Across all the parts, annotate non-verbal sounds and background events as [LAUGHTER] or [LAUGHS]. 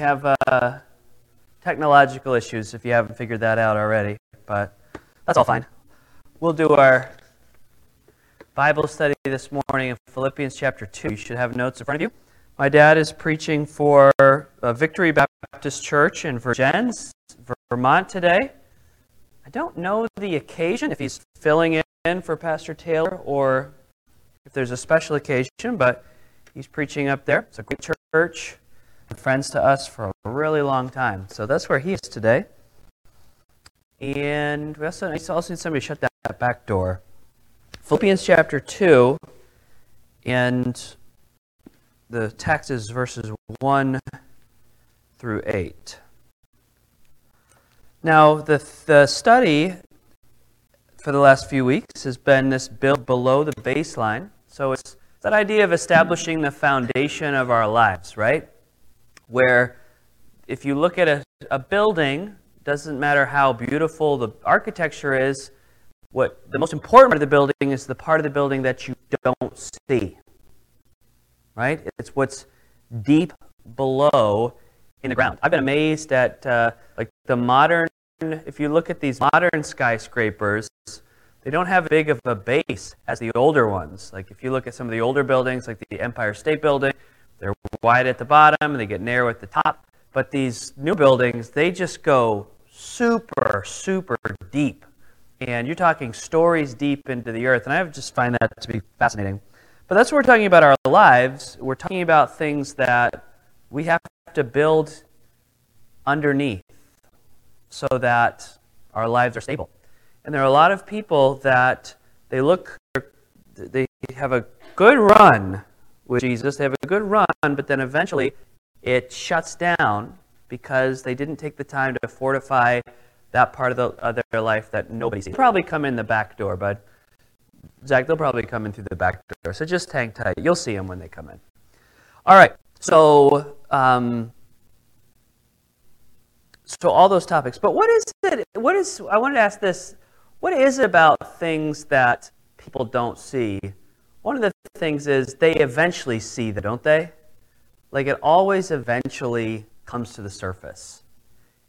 have uh, technological issues if you haven't figured that out already, but that's all fine. We'll do our Bible study this morning in Philippians chapter 2. You should have notes in front of you. My dad is preaching for uh, Victory Baptist Church in Vergennes, Vermont today. I don't know the occasion, if he's filling in for Pastor Taylor or if there's a special occasion, but he's preaching up there. It's a great church friends to us for a really long time. So that's where he is today. And we also, also need somebody to shut that, that back door. Philippians chapter 2, and the text is verses 1 through 8. Now, the, the study for the last few weeks has been this build below the baseline. So it's that idea of establishing the foundation of our lives, right? Where if you look at a, a building, doesn't matter how beautiful the architecture is, what the most important part of the building is the part of the building that you don't see. Right? It's what's deep below in the ground. I've been amazed at uh, like the modern. If you look at these modern skyscrapers, they don't have as big of a base as the older ones. Like if you look at some of the older buildings, like the Empire State Building, they're wide at the bottom and they get narrow at the top. But these new buildings, they just go super, super deep. And you're talking stories deep into the earth. And I just find that to be fascinating. But that's what we're talking about our lives. We're talking about things that we have to build underneath so that our lives are stable. And there are a lot of people that they look, they have a good run with Jesus. They have a good run, but then eventually it shuts down because they didn't take the time to fortify that part of, the, of their life that nobody sees. They'll probably come in the back door, but Zach, they'll probably come in through the back door. So just hang tight. You'll see them when they come in. All right. So, um, so all those topics. But what is it? What is? I wanted to ask this. What is it about things that people don't see one of the things is they eventually see that, don't they? Like it always eventually comes to the surface.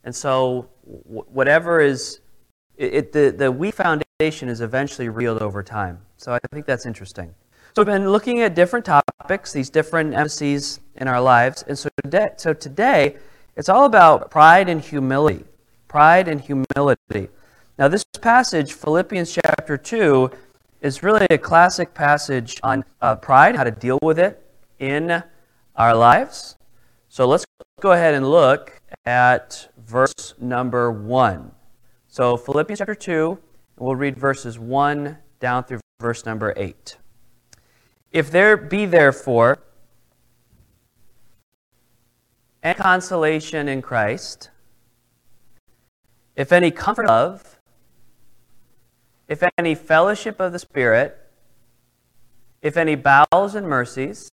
And so whatever is, it, it, the, the we foundation is eventually revealed over time. So I think that's interesting. So we've been looking at different topics, these different emphases in our lives. And so today, so today it's all about pride and humility. Pride and humility. Now, this passage, Philippians chapter 2, is really a classic passage on uh, pride, how to deal with it in our lives. So let's go ahead and look at verse number 1. So, Philippians chapter 2, we'll read verses 1 down through verse number 8. If there be therefore any consolation in Christ, if any comfort of, if any fellowship of the Spirit, if any bowels and mercies,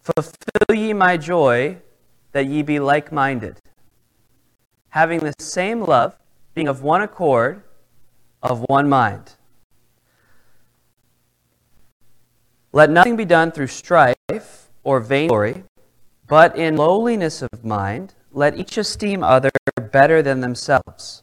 fulfill ye my joy, that ye be like minded, having the same love, being of one accord, of one mind. Let nothing be done through strife or vainglory, but in lowliness of mind, let each esteem other better than themselves.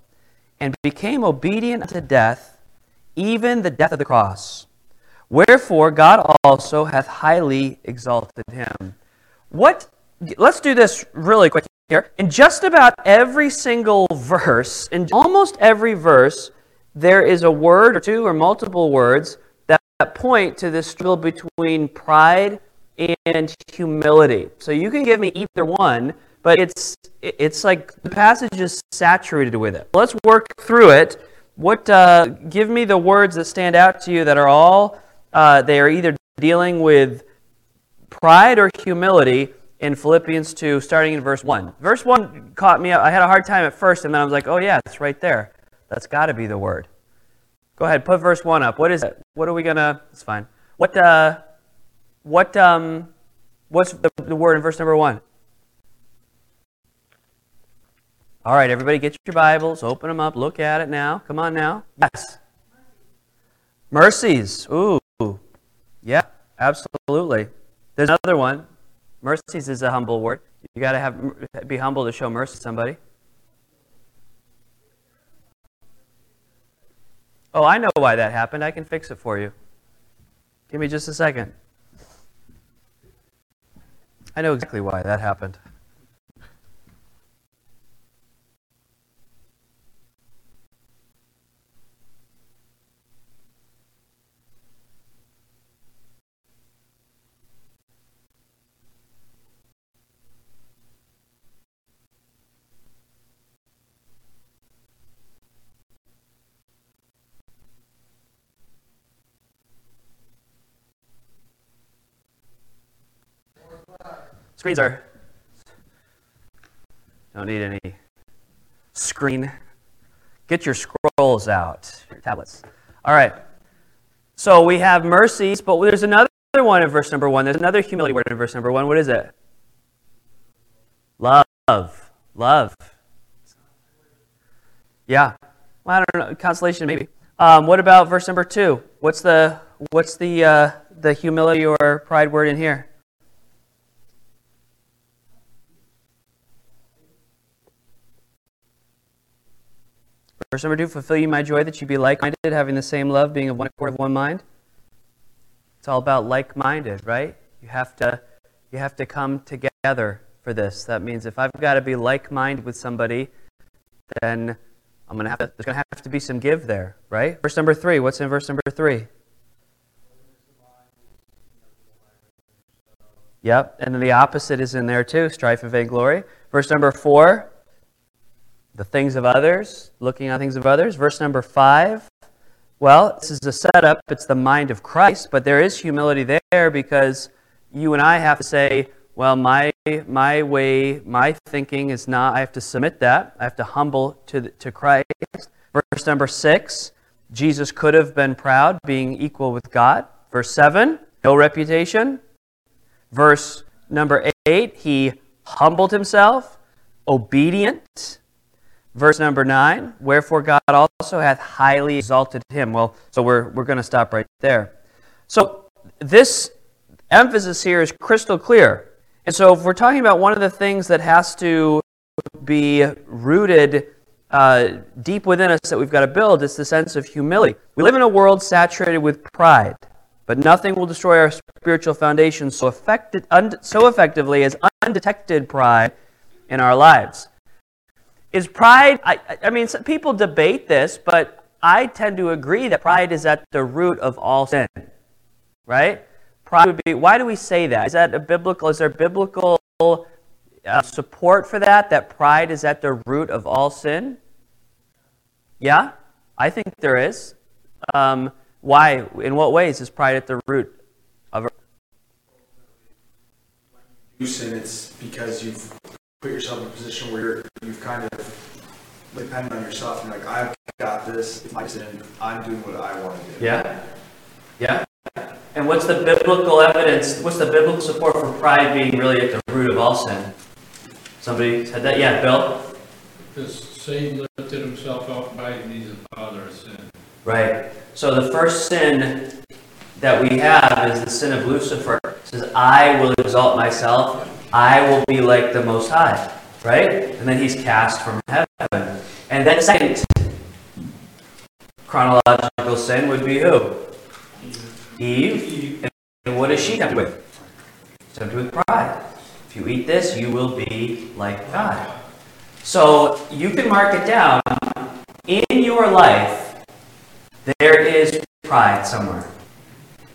and became obedient unto death, even the death of the cross. Wherefore God also hath highly exalted him. What let's do this really quick here. In just about every single verse, in almost every verse, there is a word or two or multiple words that, point to this struggle between pride and humility. So you can give me either one, but it's it's like the passage is saturated with it. Let's work through it. What uh, give me the words that stand out to you that are all uh, they are either dealing with pride or humility, in Philippians 2, starting in verse 1. Verse 1 caught me up. I had a hard time at first, and then I was like, oh, yeah, it's right there. That's got to be the word. Go ahead, put verse 1 up. What is it? What are we going to. It's fine. What, uh, what, um, what's the, the word in verse number 1? All right, everybody get your Bibles, open them up, look at it now. Come on now. Yes. Mercies. Ooh. Yeah, absolutely. There's another one. Mercies is a humble word. You got to have be humble to show mercy to somebody. Oh, I know why that happened. I can fix it for you. Give me just a second. I know exactly why that happened. Screens are. Don't need any screen. Get your scrolls out, your tablets. All right. So we have mercies, but there's another one in verse number one. There's another humility word in verse number one. What is it? Love. Love. Yeah. Well, I don't know. Consolation, maybe. Um, what about verse number two? What's the what's the uh, the humility or pride word in here? Verse number two, fulfill you my joy that you be like-minded, having the same love, being of one accord of one mind. It's all about like-minded, right? You have to you have to come together for this. That means if I've got to be like-minded with somebody, then I'm gonna have to, there's gonna have to be some give there, right? Verse number three. What's in verse number three? Yep, and then the opposite is in there too, strife and vainglory. Verse number four, the things of others, looking on things of others. Verse number five. Well, this is a setup. It's the mind of Christ, but there is humility there because you and I have to say, well, my my way, my thinking is not. I have to submit that. I have to humble to to Christ. Verse number six. Jesus could have been proud, being equal with God. Verse seven. No reputation. Verse number eight. He humbled himself, obedient. Verse number 9, wherefore God also hath highly exalted him. Well, so we're, we're going to stop right there. So this emphasis here is crystal clear. And so if we're talking about one of the things that has to be rooted uh, deep within us that we've got to build, it's the sense of humility. We live in a world saturated with pride, but nothing will destroy our spiritual foundation so, effective, so effectively as undetected pride in our lives. Is pride, I, I mean, people debate this, but I tend to agree that pride is at the root of all sin. Right? Pride would be, why do we say that? Is that a biblical, is there biblical uh, support for that, that pride is at the root of all sin? Yeah, I think there is. Um, why? In what ways is pride at the root of? You sin, it's because you've put yourself in a position where you've kind of depended on yourself. You're like, I've got this. It's my sin. I'm doing what I want to do. Yeah. Yeah. And what's the biblical evidence? What's the biblical support for pride being really at the root of all sin? Somebody said that? Yeah, Bill? Because Satan lifted himself up by these father of sin. Right. So the first sin that we have is the sin of Lucifer. It says, I will exalt myself I will be like the Most High, right? And then he's cast from heaven. And then second chronological sin would be who? Eve. And what is she tempted with? Tempted with pride. If you eat this, you will be like God. So you can mark it down. In your life, there is pride somewhere.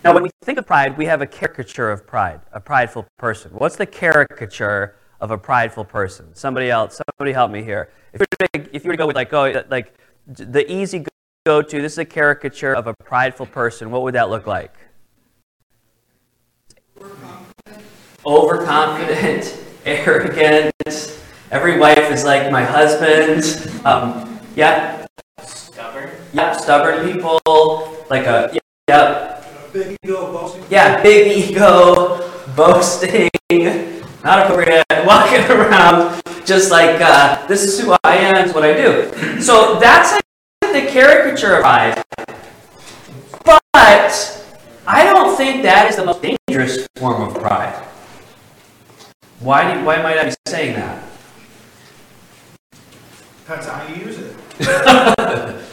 Now, when we think of pride, we have a caricature of pride, a prideful person. What's the caricature of a prideful person? Somebody else, somebody help me here. If you were to, if you were to go with like, oh, like the easy go-to, this is a caricature of a prideful person. What would that look like? Overconfident. Overconfident. [LAUGHS] arrogant. Every wife is like my husband. Um, yeah. Stubborn. Yeah, stubborn people. Like a yeah. Big ego boasting. Yeah, big ego, boasting, not appropriate, [LAUGHS] walking around just like uh, this is who I am, is what I do. So that's like the caricature of pride. But I don't think that is the most dangerous form of pride. Why, do, why might I be saying that? Depends on how you use it. [LAUGHS]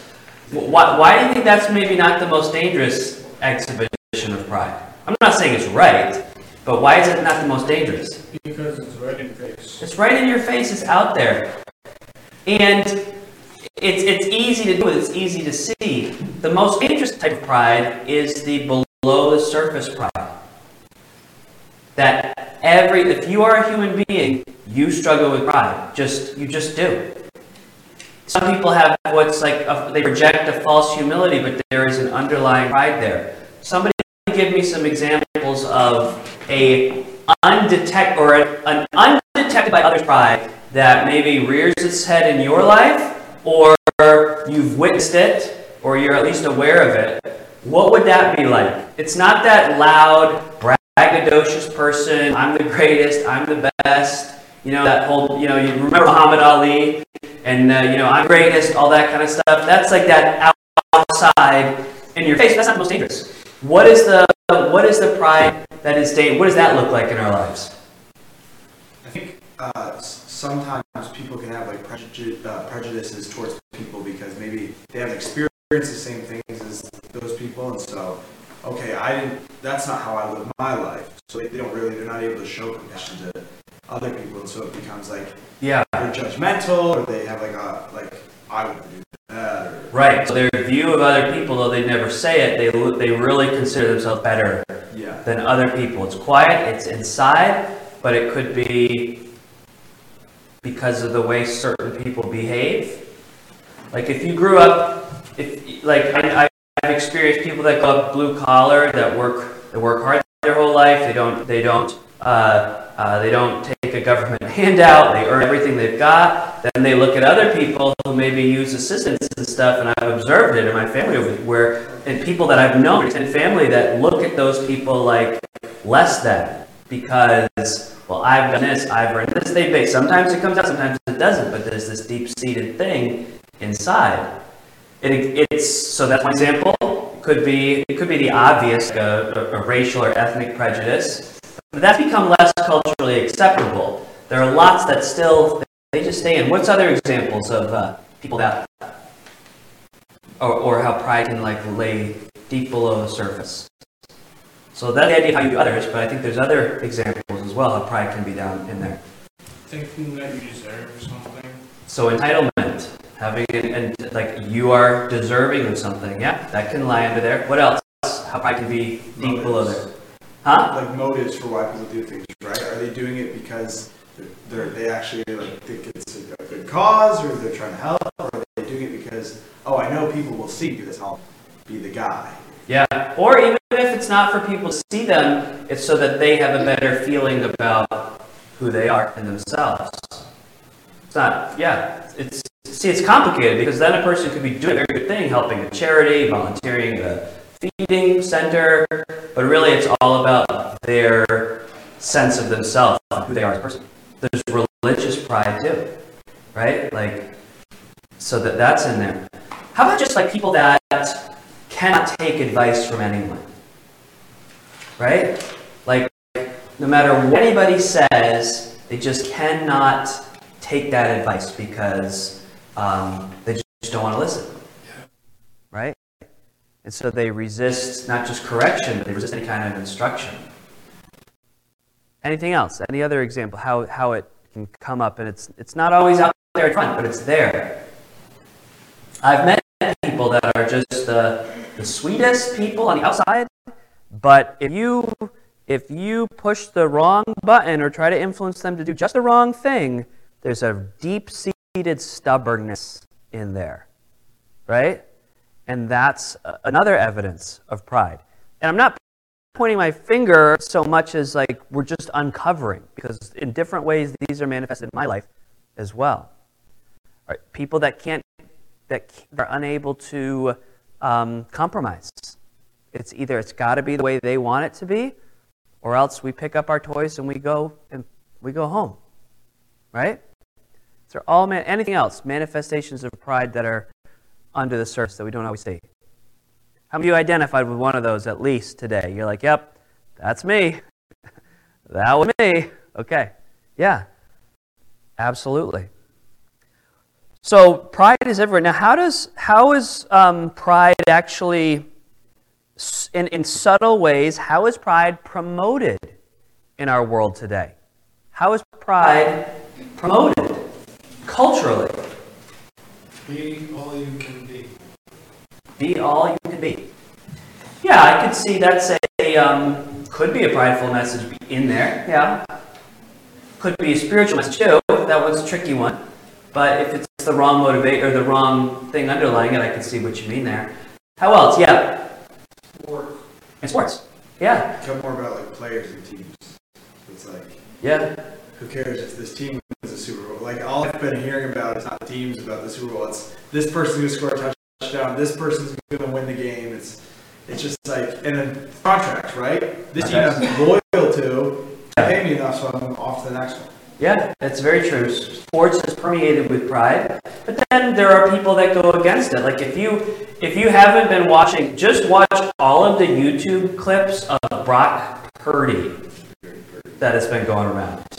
Why, why do you think that's maybe not the most dangerous exhibition of pride? I'm not saying it's right, but why is it not the most dangerous? Because it's right in your face. It's right in your face, it's out there. And it's, it's easy to do, it's easy to see. The most dangerous type of pride is the below the surface pride. That every, if you are a human being, you struggle with pride. Just, you just do. Some people have what's like, a, they project a false humility, but there is an underlying pride there. Somebody give me some examples of a undetected or an undetected by others pride that maybe rears its head in your life, or you've witnessed it, or you're at least aware of it. What would that be like? It's not that loud, braggadocious person. I'm the greatest. I'm the best. You know that whole. You know you remember Muhammad Ali, and uh, you know I'm greatest. All that kind of stuff. That's like that outside in your face. That's not the most dangerous. What is the what is the pride that is dangerous? What does that look like in our lives? I think uh, sometimes people can have like uh, prejudices towards people because maybe they haven't experienced the same things as those people, and so okay, I didn't. That's not how I live my life. So they, they don't really. They're not able to show compassion to other people, and so it becomes like Yeah. they're judgmental, or they have like a like I wouldn't do that, or Right. So their view of other people, though they never say it, they they really consider themselves better yeah. than other people. It's quiet, it's inside, but it could be because of the way certain people behave. Like if you grew up, if like I, I've experienced people that go up blue collar that work that work hard their whole life. They don't they don't uh, uh, they don't take a government [LAUGHS] handout. They earn everything they've got. Then they look at other people who maybe use assistance and stuff. And I've observed it in my family where and people that I've known and family that look at those people like less than because well I've done this, I've earned this. They base. Sometimes it comes out, sometimes it doesn't. But there's this deep-seated thing inside. It, it's so that's one example. It could be it could be the obvious like a, a racial or ethnic prejudice, but that's become less culturally acceptable. There are lots that still they just stay in. What's other examples of uh, people that or, or how pride can like lay deep below the surface? So that's the idea of how you do others, but I think there's other examples as well how pride can be down in there. Thinking that you deserve something. So entitlement, having and like you are deserving of something. Yeah, that can lie under there. What else? How I can be deep below there. Huh? like motives for why people do things, right? Are they doing it because they're, they're actually like think it's a, a good cause, or they're trying to help, or are they doing it because oh, I know people will see this, I'll be the guy. Yeah. Or even if it's not for people to see them, it's so that they have a better feeling about who they are and themselves. It's not. Yeah. It's see, it's complicated because then a person could be doing a very good thing, helping a charity, volunteering at a feeding center, but really it's all about their sense of themselves, who they are as a person. There's religious pride too, right? Like, so that that's in there. How about just like people that cannot take advice from anyone? Right? Like, no matter what anybody says, they just cannot take that advice because um, they just don't want to listen. Right? And so they resist not just correction, but they resist any kind of instruction. Anything else? Any other example how, how it can come up? And it's, it's not always out there in front, but it's there. I've met people that are just the, the sweetest people on the outside, but if you if you push the wrong button or try to influence them to do just the wrong thing, there's a deep-seated stubbornness in there, right? And that's another evidence of pride. And I'm not pointing my finger so much as like we're just uncovering because in different ways these are manifested in my life as well. Right? People that can't, that are unable to um, compromise. It's either it's got to be the way they want it to be, or else we pick up our toys and we go and we go home. Right? These are all man- anything else manifestations of pride that are under the surface that we don't always see. How many of you identified with one of those at least today? You're like, yep, that's me. [LAUGHS] that was me. Okay. Yeah. Absolutely. So pride is everywhere. Now, how does how is um, pride actually, in, in subtle ways, how is pride promoted in our world today? How is pride promoted culturally? Be all you can be. Be all you can be. Yeah, I could see that's a um, could be a prideful message in there. Yeah, could be a spiritual message too. That one's a tricky one. But if it's the wrong motivate or the wrong thing underlying it, I can see what you mean there. How else? Yeah. Sports. In sports. Yeah. Talk more about like players and teams. It's like, Yeah. Who cares if this team wins the Super Bowl? Like all I've been hearing about is not the teams about the Super Bowl. It's this person's gonna score a touchdown. This person's gonna win the game. It's it's just like and then contracts, right? This team I'm loyal to. Pay me enough, so I'm off to the next one. Yeah, that's very true. Sports is permeated with pride, but then there are people that go against it. Like if you if you haven't been watching, just watch all of the YouTube clips of Brock Purdy that has been going around.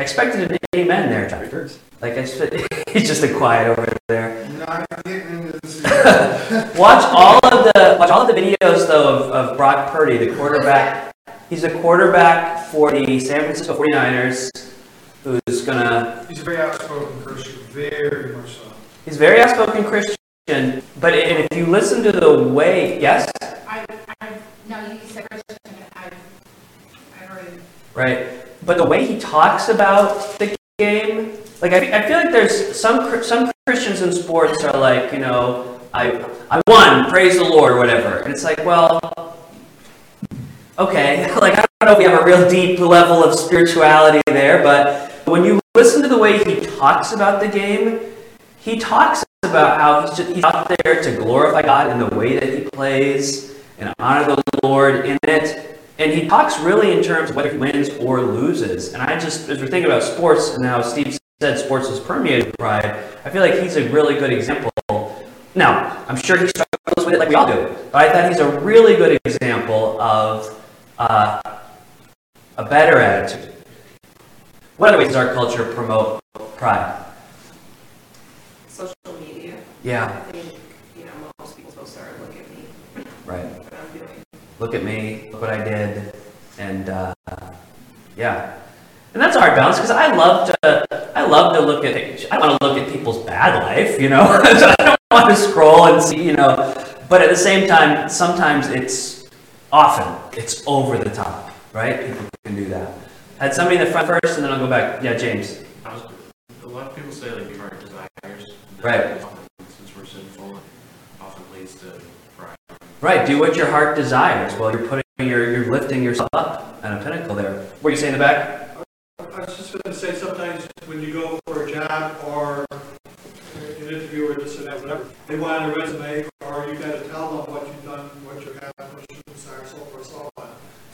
I expected an amen there, John. Like I just, [LAUGHS] he's just a quiet over there. Not getting this. [LAUGHS] Watch all of the watch all of the videos though of, of Brock Purdy, the quarterback. He's a quarterback for the San Francisco 49ers who's gonna He's a very outspoken Christian, very much so. He's very outspoken Christian, but if you listen to the way, yes, I, I, no, you said Christian, I, I already, right, but the way he talks about the game, like I, I feel like there's some some Christians in sports are like, you know, I I won, praise the Lord, whatever, and it's like, well, okay, [LAUGHS] like I don't know if we have a real deep level of spirituality there, but when you listen to the way he talks about the game, he talks about how he's, just, he's out there to glorify God in the way that he plays and honor the Lord in it. And he talks really in terms of whether he wins or loses. And I just, as we're thinking about sports and how Steve said sports is permeated with pride, I feel like he's a really good example. Now, I'm sure he struggles with it like we all do, but I thought he's a really good example of uh, a better attitude. What other ways does our culture promote pride? social media. Yeah, I think, you know, most people's supposed to start look at me, right. what I'm doing. Look at me, look what I did, and uh, yeah, and that's a hard balance because I love to, I love to look at, I want to look at people's bad life, you know. [LAUGHS] I don't want to scroll and see, you know. But at the same time, sometimes it's often it's over the top, right? People can do that. Had somebody in the front first, and then I'll go back. Yeah, James. I was, a lot of people say like your heart desires. Right. Often, Since we're sinful, it often leads to pride. Right, do what your heart desires. Well, you're putting, you're, you're lifting yourself up at a pinnacle there. What are you saying in the back? I was just gonna say, sometimes when you go for a job or an interview or this or that, whatever, they want a resume, or you gotta tell them what you've done, what you have, your accomplishments are, so forth, so on.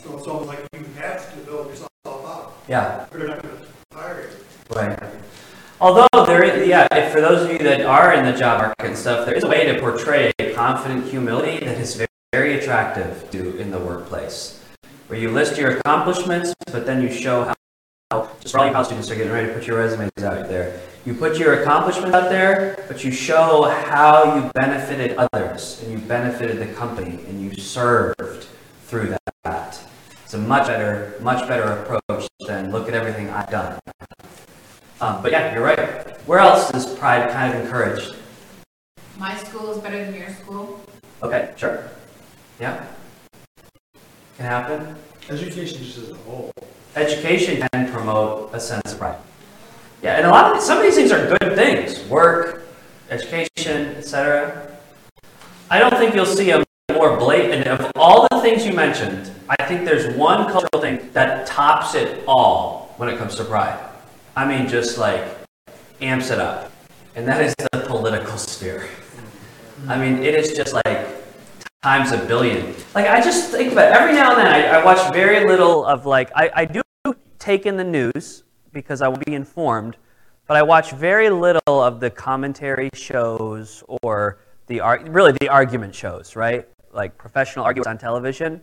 So it's almost like you have to build yourself up. Yeah, or they're not gonna hire you. right. Although there is, yeah, if for those of you that are in the job market and stuff, there is a way to portray confident humility that is very, very attractive to in the workplace, where you list your accomplishments, but then you show how. how just for all you college students are getting ready to put your resumes out there. You put your accomplishments out there, but you show how you benefited others and you benefited the company and you served through that. It's a much better, much better approach than look at everything I've done. Um, but yeah, you're right. Where else is pride kind of encouraged? my school is better than your school. Okay, sure. Yeah. Can happen. Education just as a whole. Education can promote a sense of pride. Yeah, and a lot of some of these things are good things. Work, education, etc. I don't think you'll see a more blatant of all the things you mentioned. I think there's one cultural thing that tops it all when it comes to pride. I mean, just like amps it up, and that is the political sphere. I mean, it is just like times a billion. Like I just think about every now and then. I, I watch very little of like I, I do take in the news because I will be informed, but I watch very little of the commentary shows or the really the argument shows, right? Like professional arguments on television.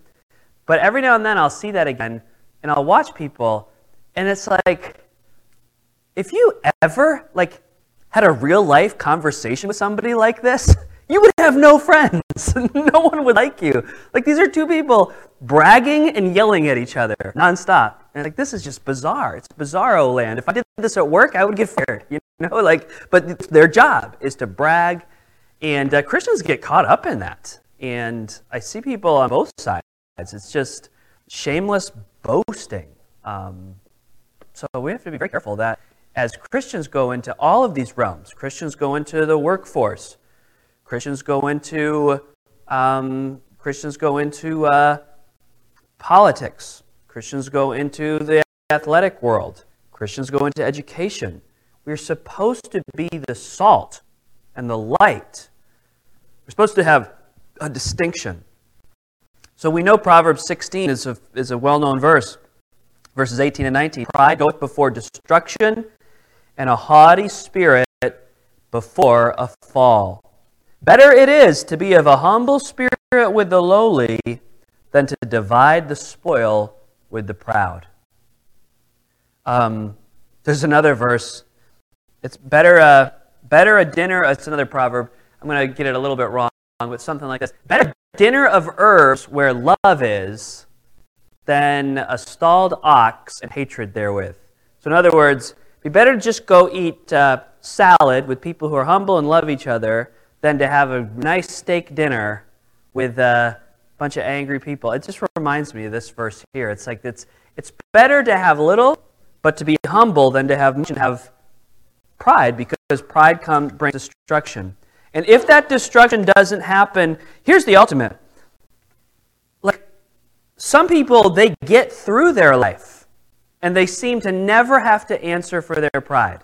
But every now and then I'll see that again, and I'll watch people, and it's like, if you ever like had a real life conversation with somebody like this, [LAUGHS] you would have no friends. [LAUGHS] no one would like you. Like these are two people bragging and yelling at each other nonstop. And like this is just bizarre. It's bizarro land. If I did this at work, I would get fired. [LAUGHS] You know, like but their job is to brag, and uh, Christians get caught up in that. And I see people on both sides. It's just shameless boasting. Um, so we have to be very careful that as Christians go into all of these realms, Christians go into the workforce, Christians go into um, Christians go into uh, politics. Christians go into the athletic world. Christians go into education. We're supposed to be the salt and the light. We're supposed to have a distinction. So we know Proverbs 16 is a, is a well known verse, verses 18 and 19. Pride goeth before destruction, and a haughty spirit before a fall. Better it is to be of a humble spirit with the lowly than to divide the spoil with the proud. Um, there's another verse. It's better a, better a dinner, it's another proverb. I'm going to get it a little bit wrong, but something like this. Better dinner of herbs where love is than a stalled ox and hatred therewith. So, in other words, be better to just go eat uh, salad with people who are humble and love each other than to have a nice steak dinner with a bunch of angry people. It just reminds me of this verse here. It's like it's it's better to have little, but to be humble than to have have pride, because pride comes brings destruction. And if that destruction doesn't happen, here's the ultimate. Like some people, they get through their life, and they seem to never have to answer for their pride.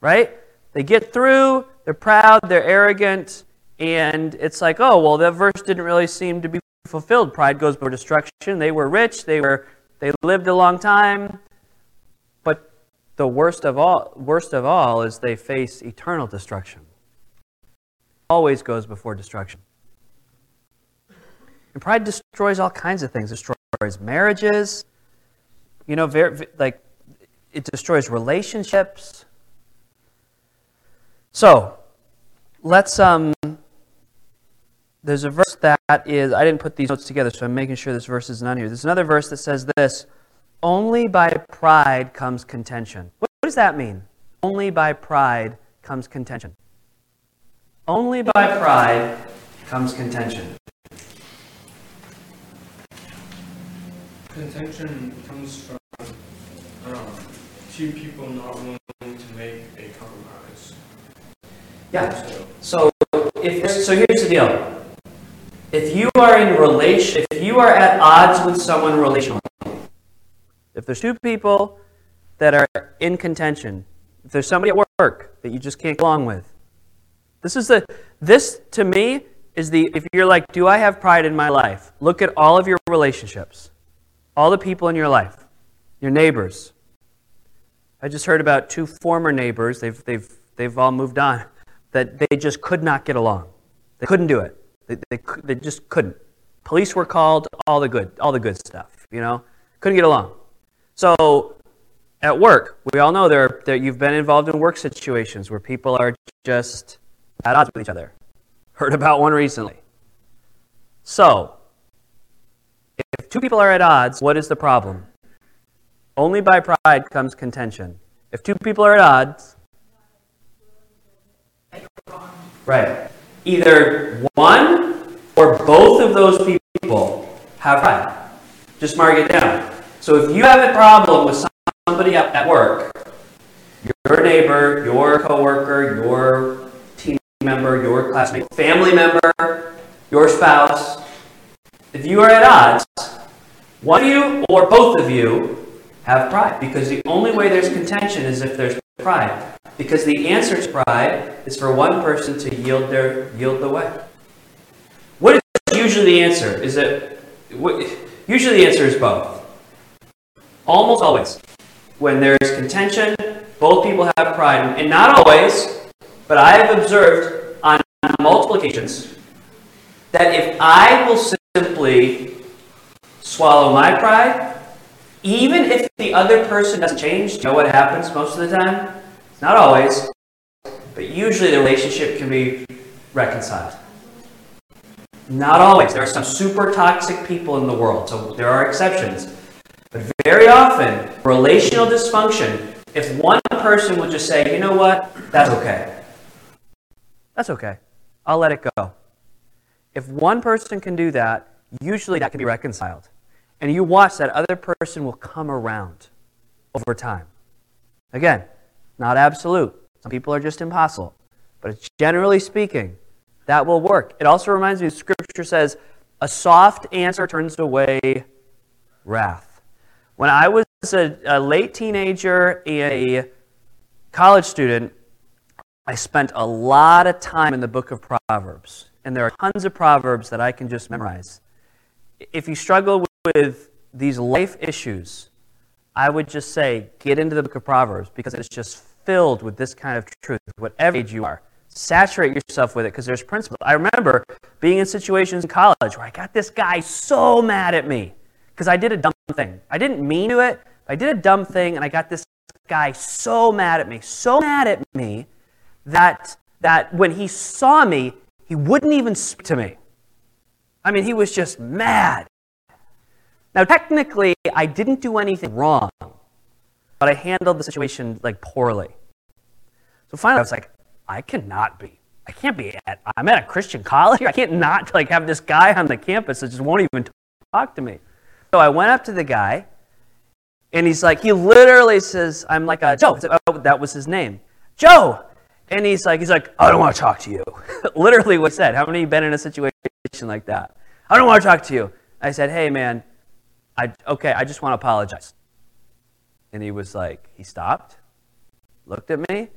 Right? They get through, they're proud, they're arrogant, and it's like, oh, well, that verse didn't really seem to be fulfilled. Pride goes before destruction. They were rich, they were they lived a long time. But the worst of all worst of all is they face eternal destruction. Always goes before destruction. And pride destroys all kinds of things. It destroys marriages. You know, very, like it destroys relationships. So, let's um there's a verse that is I didn't put these notes together, so I'm making sure this verse is not here. There's another verse that says this, only by pride comes contention. What, what does that mean? Only by pride comes contention. Only by pride comes contention. Contention comes from um, two people not willing to make a compromise. Yeah. So if so, here's the deal. If you are in relation, if you are at odds with someone relationally, if there's two people that are in contention, if there's somebody at work that you just can't get along with, this is the this to me is the if you're like, do I have pride in my life? Look at all of your relationships, all the people in your life, your neighbors. I just heard about two former neighbors. They've they've they've all moved on that they just could not get along. They couldn't do it. They, they, they just couldn't. Police were called, all the good, all the good stuff, you know? Couldn't get along. So at work, we all know there, that you've been involved in work situations where people are just at odds with each other. Heard about one recently. So, two people are at odds, what is the problem? Only by pride comes contention. If two people are at odds, Right. Either one or both of those people have pride. Just mark it down. So if you have a problem with somebody at work, your neighbor, your coworker, your team member, your classmate, family member, your spouse, if you are at odds, one of you or both of you have pride. Because the only way there's contention is if there's pride. Because the answer to pride is for one person to yield their yield the way. What is usually the answer? Is it what, usually the answer is both. Almost always. When there's contention, both people have pride. And not always, but I have observed on multiple occasions that if I will simply swallow my pride, even if the other person doesn't change, you know what happens most of the time? Not always, but usually the relationship can be reconciled. Not always. There are some super toxic people in the world, so there are exceptions. But very often, relational dysfunction, if one person would just say, you know what, that's okay. That's okay. I'll let it go. If one person can do that, usually that can be reconciled. And you watch that other person will come around over time. Again, not absolute. Some people are just impossible. But generally speaking, that will work. It also reminds me, Scripture says, a soft answer turns away wrath. When I was a, a late teenager a college student, I spent a lot of time in the book of Proverbs. And there are tons of Proverbs that I can just memorize. If you struggle with these life issues, I would just say get into the book of Proverbs because it's just filled with this kind of truth, whatever age you are. Saturate yourself with it because there's principles. I remember being in situations in college where I got this guy so mad at me because I did a dumb thing. I didn't mean to it, I did a dumb thing, and I got this guy so mad at me, so mad at me that, that when he saw me, he wouldn't even speak to me. I mean, he was just mad. Now, technically, I didn't do anything wrong, but I handled the situation like poorly. So finally, I was like, I cannot be. I can't be at. I'm at a Christian college. [LAUGHS] I can't not like have this guy on the campus that just won't even talk to me. So I went up to the guy, and he's like, he literally says, "I'm like a Joe." Oh, that was his name, Joe. And he's like, he's like, I don't want to talk to you. [LAUGHS] literally, what said. How many of you been in a situation like that? I don't want to talk to you. I said, Hey, man, I okay. I just want to apologize. And he was like, he stopped, looked at me.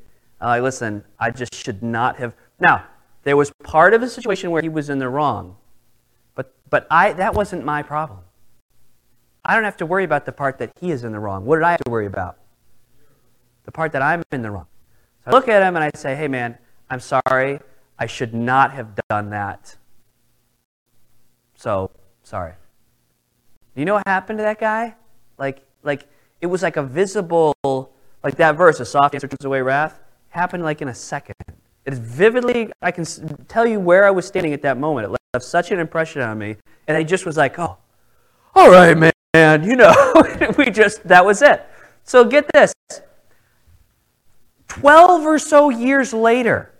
Like, listen, I just should not have. Now, there was part of the situation where he was in the wrong, but but I that wasn't my problem. I don't have to worry about the part that he is in the wrong. What did I have to worry about? The part that I'm in the wrong. So I look at him and I say, hey man, I'm sorry. I should not have done that. So, sorry. Do you know what happened to that guy? Like, like it was like a visible, like that verse, a soft answer turns away wrath, happened like in a second. It is vividly, I can tell you where I was standing at that moment. It left such an impression on me. And I just was like, oh, all right, man, [LAUGHS] you know, [LAUGHS] we just, that was it. So get this 12 or so years later,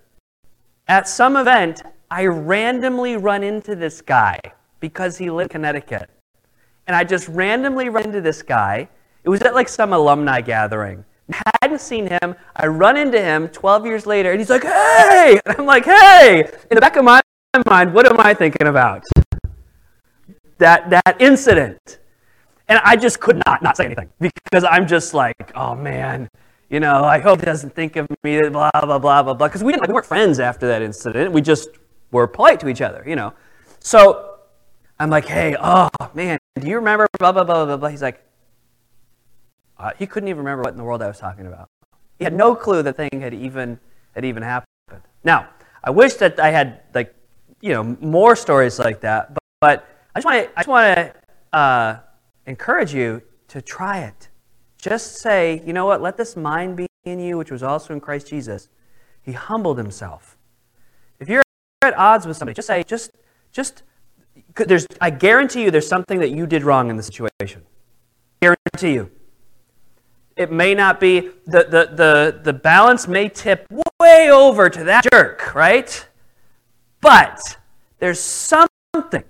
at some event, I randomly run into this guy because he lived in Connecticut. And I just randomly run into this guy. It was at like some alumni gathering. I hadn't seen him. I run into him 12 years later, and he's like, hey! And I'm like, hey! In the back of my mind, what am I thinking about? That, that incident. And I just could not not say anything because I'm just like, oh man, you know, I hope he doesn't think of me, blah, blah, blah, blah, blah. Because we, didn't, we weren't friends after that incident. We just were polite to each other, you know. So I'm like, hey, oh, man, do you remember blah, blah, blah, blah, blah? He's like, uh, he couldn't even remember what in the world I was talking about. He had no clue the thing had even, had even happened. Now, I wish that I had, like, you know, more stories like that, but, but I just want to, I just want to uh, encourage you to try it. Just say, you know what, let this mind be in you, which was also in Christ Jesus. He humbled himself. If you're at odds with somebody, just say, just, just, there's, I guarantee you there's something that you did wrong in the situation. Guarantee you. It may not be, the, the, the, the balance may tip way over to that jerk, right? But there's something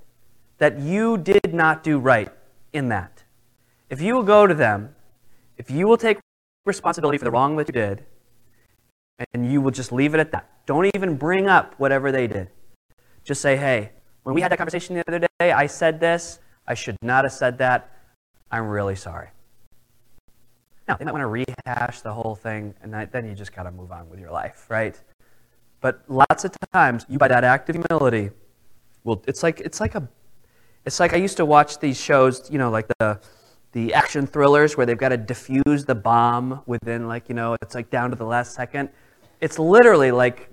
that you did not do right in that. If you will go to them if you will take responsibility for the wrong that you did, and you will just leave it at that, don't even bring up whatever they did. Just say, hey, when we had that conversation the other day, I said this. I should not have said that. I'm really sorry. Now, they might want to rehash the whole thing, and then you just got to move on with your life, right? But lots of times, you by that act of humility, well, it's like it's like a, it's like I used to watch these shows, you know, like the, the action thrillers where they've got to defuse the bomb within like you know, it's like down to the last second. It's literally like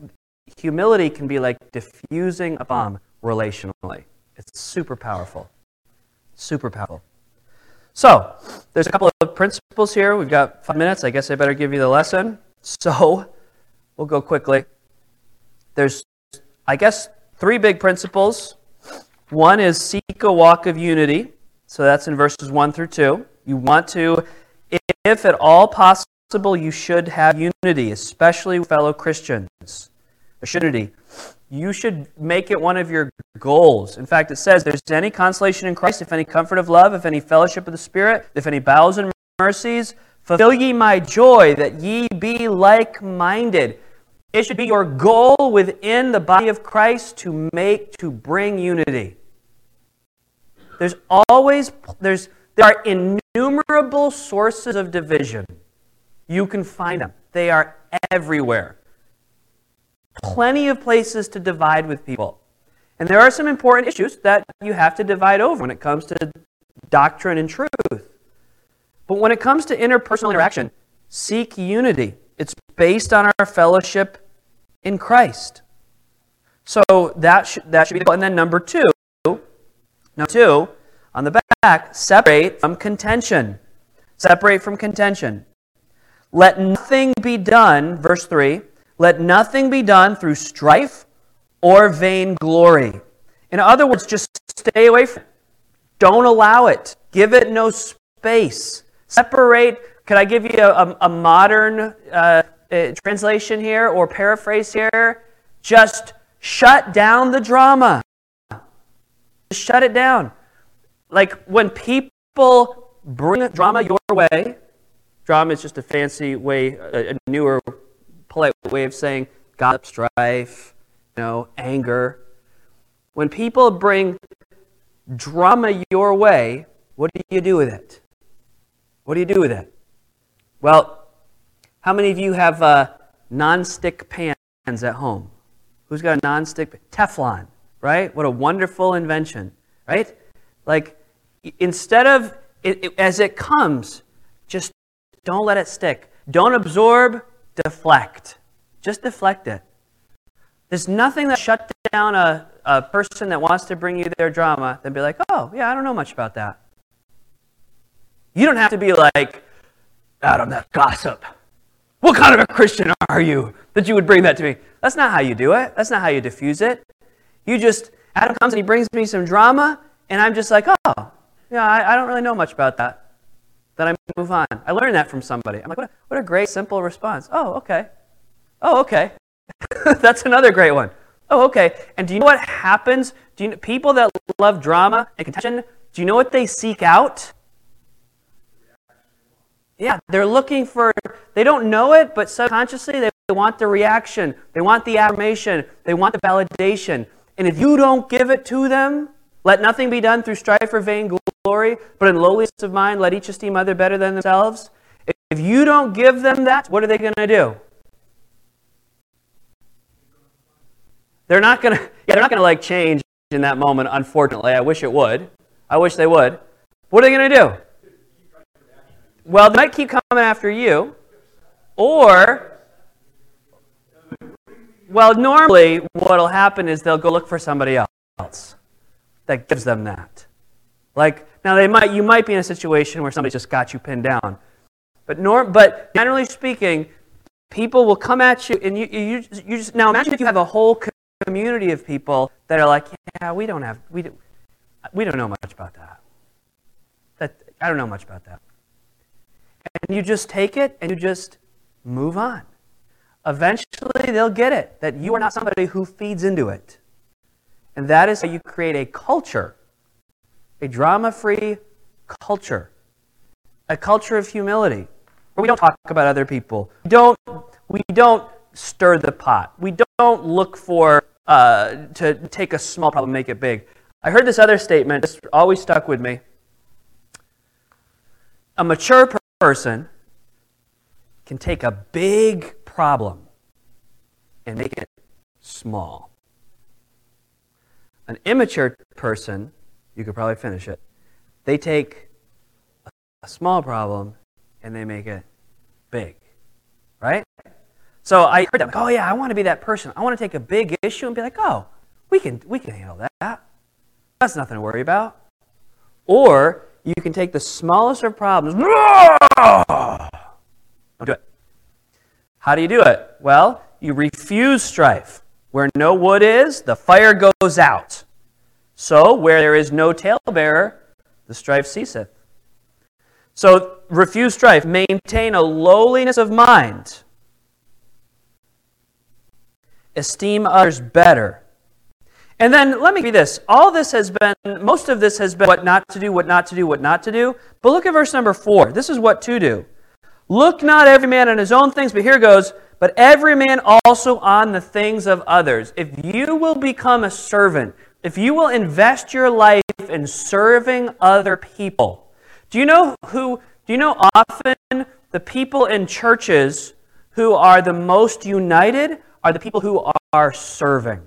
humility can be like diffusing a bomb relationally. It's super powerful, super powerful. So, there's a couple of principles here. We've got five minutes. I guess I better give you the lesson. So, we'll go quickly. There's, I guess, three big principles. One is seek a walk of unity. So, that's in verses 1 through 2. You want to, if at all possible, you should have unity, especially with fellow Christians. A unity you should make it one of your goals. In fact, it says, There's any consolation in Christ, if any comfort of love, if any fellowship of the Spirit, if any bowels and mercies, fulfill ye my joy, that ye be like minded. It should be your goal within the body of Christ to make, to bring unity. There's always, there's, there are innumerable sources of division. You can find them, they are everywhere plenty of places to divide with people. And there are some important issues that you have to divide over when it comes to doctrine and truth. But when it comes to interpersonal interaction, seek unity. It's based on our fellowship in Christ. So that should, that should be the And then number two, number two, on the back, separate from contention. Separate from contention. Let nothing be done, verse 3, let nothing be done through strife or vainglory. In other words, just stay away from it. Don't allow it. Give it no space. Separate. Could I give you a, a, a modern uh, uh, translation here or paraphrase here? Just shut down the drama. Just shut it down. Like when people bring drama your way, drama is just a fancy way, a, a newer polite way of saying gossip, strife, you know, anger. When people bring drama your way, what do you do with it? What do you do with it? Well, how many of you have uh, non-stick pans at home? Who's got a non-stick Teflon? Right? What a wonderful invention, right? Like instead of it, it, as it comes, just don't let it stick. Don't absorb deflect. Just deflect it. There's nothing that shut down a, a person that wants to bring you their drama than be like, oh, yeah, I don't know much about that. You don't have to be like, Adam, that gossip. What kind of a Christian are you that you would bring that to me? That's not how you do it. That's not how you diffuse it. You just, Adam comes and he brings me some drama, and I'm just like, oh, yeah, I, I don't really know much about that. Then I move on. I learned that from somebody. I'm like, what a, what a great, simple response. Oh, okay. Oh, okay. [LAUGHS] That's another great one. Oh, okay. And do you know what happens? Do you people that love drama and contention, do you know what they seek out? Yeah, they're looking for, they don't know it, but subconsciously they want the reaction. They want the affirmation. They want the validation. And if you don't give it to them, let nothing be done through strife or vain glory, but in lowliness of mind, let each esteem other better than themselves. If you don't give them that, what are they going to do? They're not going [LAUGHS] to, yeah, they're not going to like change in that moment, unfortunately. I wish it would. I wish they would. What are they going to do? Well, they might keep coming after you, or, well, normally what will happen is they'll go look for somebody else that gives them that. Like now, they might you might be in a situation where somebody just got you pinned down, but norm, but generally speaking, people will come at you, and you you, you just now imagine if you have a whole community of people that are like, yeah, we don't have we do, we don't know much about that. That I don't know much about that. And you just take it and you just move on. Eventually, they'll get it that you are not somebody who feeds into it. And that is how you create a culture, a drama free culture, a culture of humility, where we don't talk about other people. We don't, we don't stir the pot. We don't look for uh, to take a small problem make it big. I heard this other statement, it's always stuck with me. A mature per- person can take a big problem and make it small. An immature person, you could probably finish it, they take a, small problem and they make it big. Right? So I heard them, oh yeah, I want to be that person. I want to take a big issue and be like, oh, we can, we can handle that. That's nothing to worry about. Or you can take the smallest of problems. Don't do it. How do you do it? Well, you refuse strife. Where no wood is, the fire goes out. So, where there is no talebearer, the strife ceaseth. So, refuse strife. Maintain a lowliness of mind. Esteem others better. And then let me be this. All this has been, most of this has been what not to do, what not to do, what not to do. But look at verse number four. This is what to do. Look not every man on his own things, but here goes, but every man also on the things of others. If you will become a servant, if you will invest your life in serving other people, do you know who, do you know often the people in churches who are the most united are the people who are serving?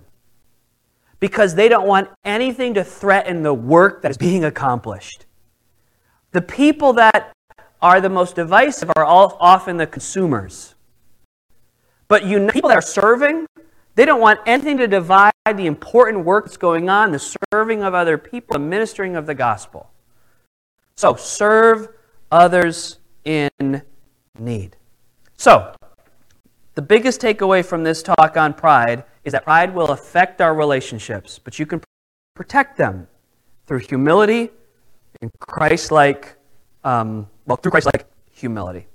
Because they don't want anything to threaten the work that is being accomplished. The people that are the most divisive are all, often the consumers. But you, people that are serving, they don't want anything to divide the important work that's going on, the serving of other people, the ministering of the gospel. So, serve others in need. So, the biggest takeaway from this talk on pride is that pride will affect our relationships, but you can protect them through humility and Christ like, um, well, through Christ like humility.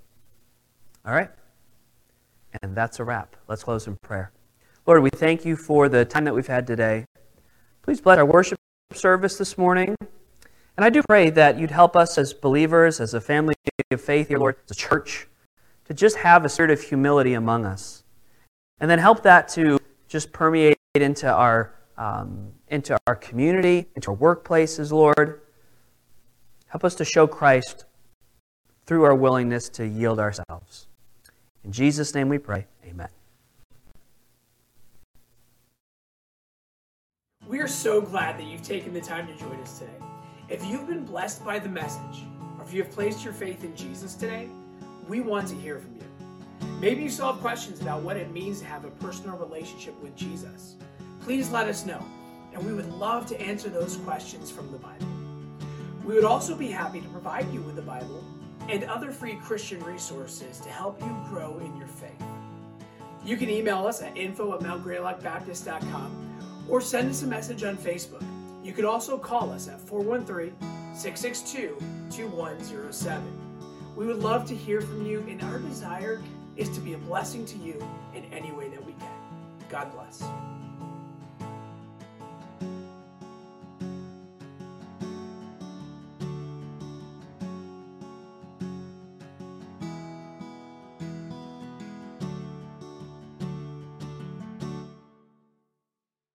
All right? And that's a wrap. Let's close in prayer. Lord, we thank you for the time that we've had today. Please bless our worship service this morning. And I do pray that you'd help us as believers, as a family of faith here, Lord, as a church, to just have a spirit of humility among us. And then help that to just permeate into our, um, into our community, into our workplaces, Lord. Help us to show Christ through our willingness to yield ourselves. In Jesus' name we pray. Amen. We are so glad that you've taken the time to join us today. If you've been blessed by the message, or if you have placed your faith in Jesus today, we want to hear from you. Maybe you still have questions about what it means to have a personal relationship with Jesus. Please let us know, and we would love to answer those questions from the Bible. We would also be happy to provide you with the Bible and other free Christian resources to help you grow in your faith. You can email us at info at mountgreylockbaptist.com or send us a message on Facebook. You could also call us at 413 662 2107. We would love to hear from you, and our desire is to be a blessing to you in any way that we can. God bless.